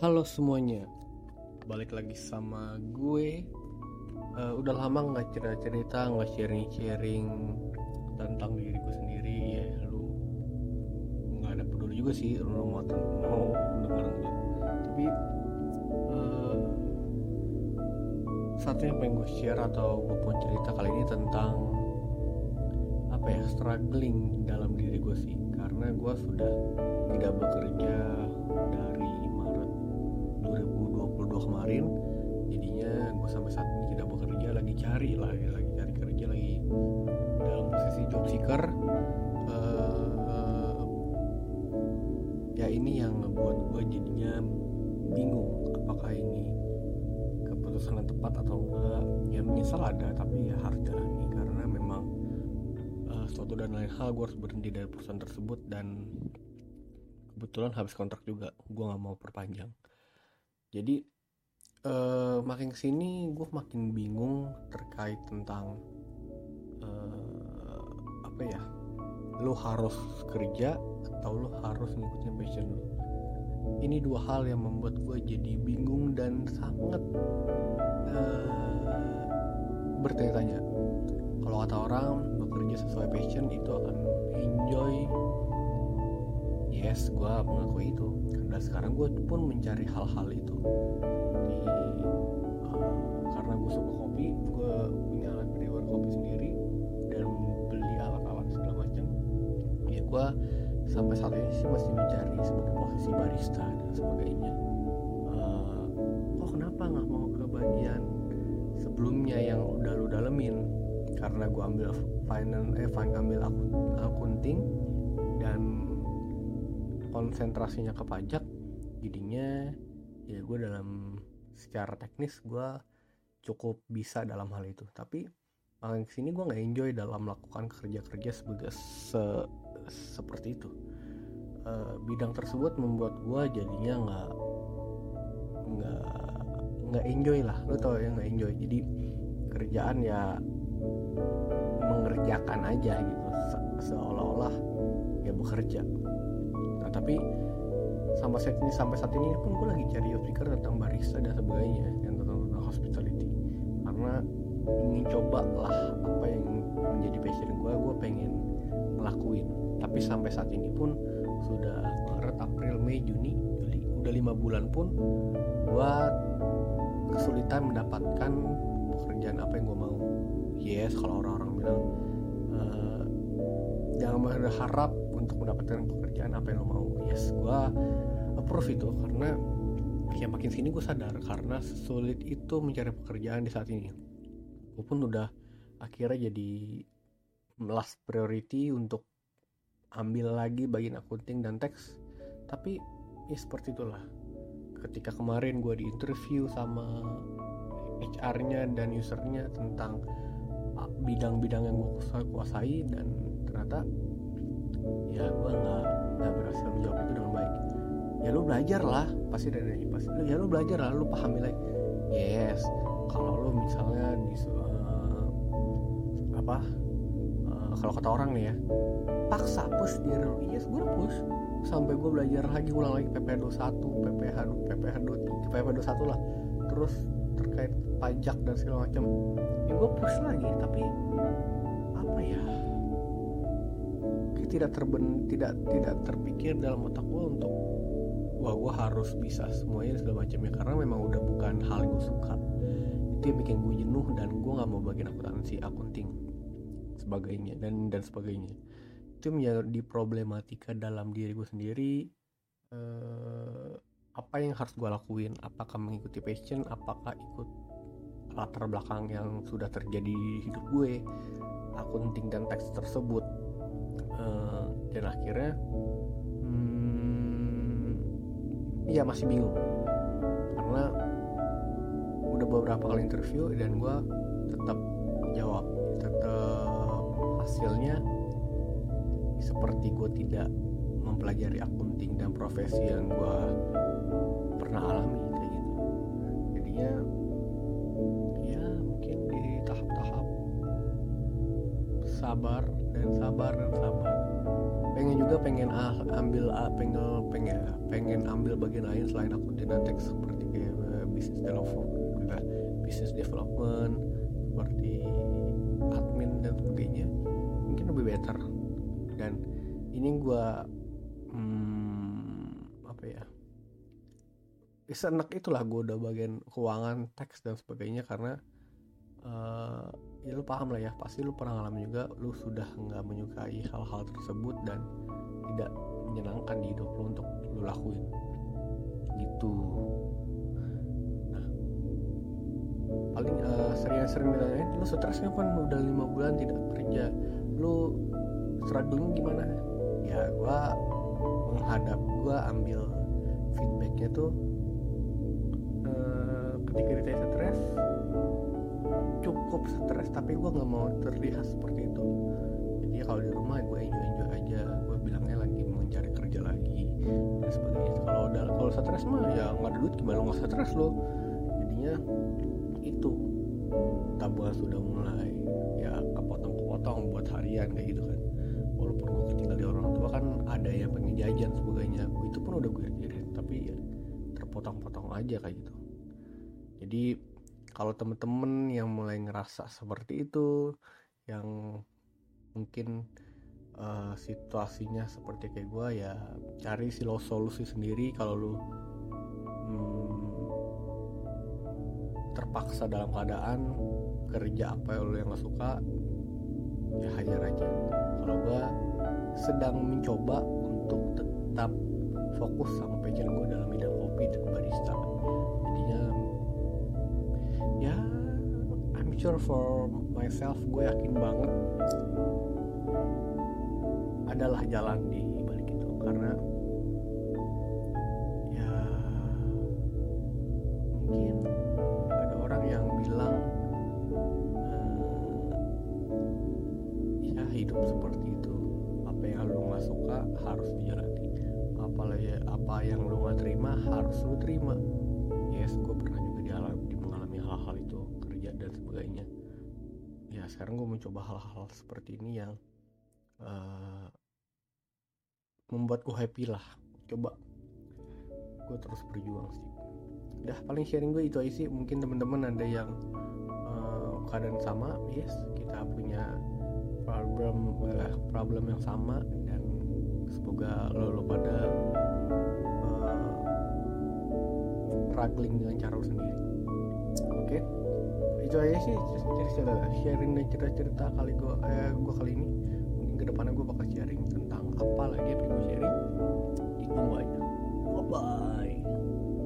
Halo semuanya, balik lagi sama gue. Uh, udah lama nggak cerita-cerita, nggak sharing-sharing tentang diri gue sendiri ya. Lu nggak ada peduli juga sih, lu mau mau denger enggak. Tapi uh, satu yang pengen gue share atau gue mau cerita kali ini tentang apa ya struggling dalam diri gue sih karena gue sudah tidak bekerja ya ini yang ngebuat gue jadinya bingung apakah ini keputusan yang tepat atau enggak. Ya menyesal ada tapi ya harus jalani karena memang uh, suatu dan lain hal gue harus berhenti dari perusahaan tersebut dan kebetulan habis kontrak juga gue nggak mau perpanjang. Jadi uh, makin ke sini gue makin bingung terkait tentang uh, apa ya lo harus kerja atau lo harus ngikutin passion lo ini dua hal yang membuat gue jadi bingung dan sangat uh, bertanya-tanya. Kalau kata orang bekerja sesuai passion itu akan enjoy. Yes gue mengakui itu. Dan sekarang gue pun mencari hal-hal itu. Di uh, karena gue suka kopi gue punya alat brewer kopi sendiri dan beli alat-alat segala macam. Ya gue sampai saat ini sih masih mencari sebagai posisi barista dan sebagainya. Uh, oh kenapa nggak mau ke bagian sebelumnya yang udah lu dalemin? Karena gue ambil finance eh ambil akunting dan konsentrasinya ke pajak jadinya ya gue dalam secara teknis gue cukup bisa dalam hal itu. Tapi makin ke sini gue nggak enjoy dalam melakukan kerja-kerja sebagai se seperti itu. E, bidang tersebut membuat gue jadinya nggak nggak nggak enjoy lah. Lo tau ya nggak enjoy. Jadi kerjaan ya mengerjakan aja gitu. Se seolah-olah ya bekerja. Nah tapi sampai saat ini sampai saat ini pun gue lagi cari seeker tentang barista dan sebagainya yang tentang, tentang hospitality. Karena ingin coba lah apa yang menjadi passion gue gue pengen ngelakuin tapi sampai saat ini pun sudah Maret April Mei Juni Juli udah lima bulan pun gue kesulitan mendapatkan pekerjaan apa yang gue mau. Yes kalau orang-orang bilang uh, jangan berharap untuk mendapatkan pekerjaan apa yang lo mau. Yes gue approve itu karena ya makin sini gue sadar karena sulit itu mencari pekerjaan di saat ini. Gue pun udah akhirnya jadi last priority untuk ambil lagi bagian akunting dan teks. Tapi ya seperti itulah. Ketika kemarin gue di interview sama HR-nya dan usernya tentang bidang-bidang yang gue kuasai dan ternyata ya gue nggak nggak berhasil menjawab itu dengan baik. Ya lu belajar lah pasti dari pasti ya lu belajar lah lu pahami lagi yes kalau lu misalnya di uh, apa uh, kalau kata orang nih ya paksa push diri lu yes gue push. Sampai gue belajar lagi ulang lagi PPH 21 PPH PPH 23 PPH 21 lah. Terus terkait pajak dan segala macam ya gue push lagi. Tapi apa ya? Tidak terben tidak tidak terpikir dalam otak gue untuk wah gue harus bisa semuanya segala macamnya karena memang udah bukan hal yang gue suka. Itu yang bikin gue jenuh dan gue nggak mau bagian akuntansi akunting sebagainya dan dan sebagainya. Itu menjadi problematika dalam diri gue sendiri eh, apa yang harus gue lakuin? Apakah mengikuti passion? Apakah ikut latar belakang yang sudah terjadi di hidup gue? Akunting dan teks tersebut. Uh, dan akhirnya hmm, ya masih bingung. Karena udah beberapa kali interview dan gue tetap hasilnya seperti gue tidak mempelajari akunting dan profesi yang gue pernah alami kayak gitu. Jadinya ya mungkin di tahap-tahap sabar dan sabar dan sabar. Pengen juga pengen ah, ambil ah, pengen pengen pengen ambil bagian lain selain aku di Natex seperti kayak uh, business development business development seperti admin dan sebagainya mungkin lebih better. Dan ini gue hmm, apa ya senek itulah gue udah bagian keuangan teks dan sebagainya karena uh, ya lu paham lah ya pasti lu pernah ngalamin juga lu sudah nggak menyukai hal-hal tersebut dan tidak menyenangkan di hidup lu untuk lu lakuin. Gitu paling uh, sering-sering ditanya lu stresnya kan udah lima bulan tidak kerja. Lu struggling gimana? Ya gua menghadap gua ambil feedbacknya tuh uh, ketika ditanya stres cukup stres tapi gue nggak mau terlihat seperti itu. Jadi kalau di rumah gue enjoy enjoy aja gue bilangnya lagi mencari kerja lagi dan sebagainya. Kalau udah kalau stres mah ya nggak ada duit gimana lo nggak stres lo jadinya itu tabungan sudah mulai ya kepotong-kepotong buat harian kayak gitu kan. Walaupun gue ketinggal di orang tua kan ada yang pengen jajan sebagainya. Itu pun udah gue kirim tapi ya terpotong-potong aja kayak gitu. Jadi kalau temen-temen yang mulai ngerasa seperti itu yang mungkin uh, situasinya seperti kayak gue ya cari sih lo solusi sendiri. Kalau lu terpaksa dalam keadaan kerja apa yang lu yang gak suka ya hajar aja. Kalau gue sedang mencoba untuk tetap fokus sama passion gue dalam bidang kopi dan barista. Future for myself gue yakin banget adalah jalan di balik itu. Karena harus lo terima. Yes gue pernah juga dialami mengalami hal-hal itu dan sebagainya. Ya sekarang gue mencoba hal-hal seperti ini yang uh, membuat gue happy lah. Coba gue terus berjuang sih. Udah paling sharing gue itu aja sih. Mungkin teman-teman ada yang uh, keadaan sama yes kita punya problem uh, problem yang sama dan semoga lo, lo pada uh, struggling dengan cara lo sendiri. Oke? Okay? itu aja sih cerita sharing dan cerita-cerita kali gue eh, gue kali ini. Mungkin ke depannya gue bakal sharing tentang apa lagi yang gue sharing. Ditunggu aja. Bye bye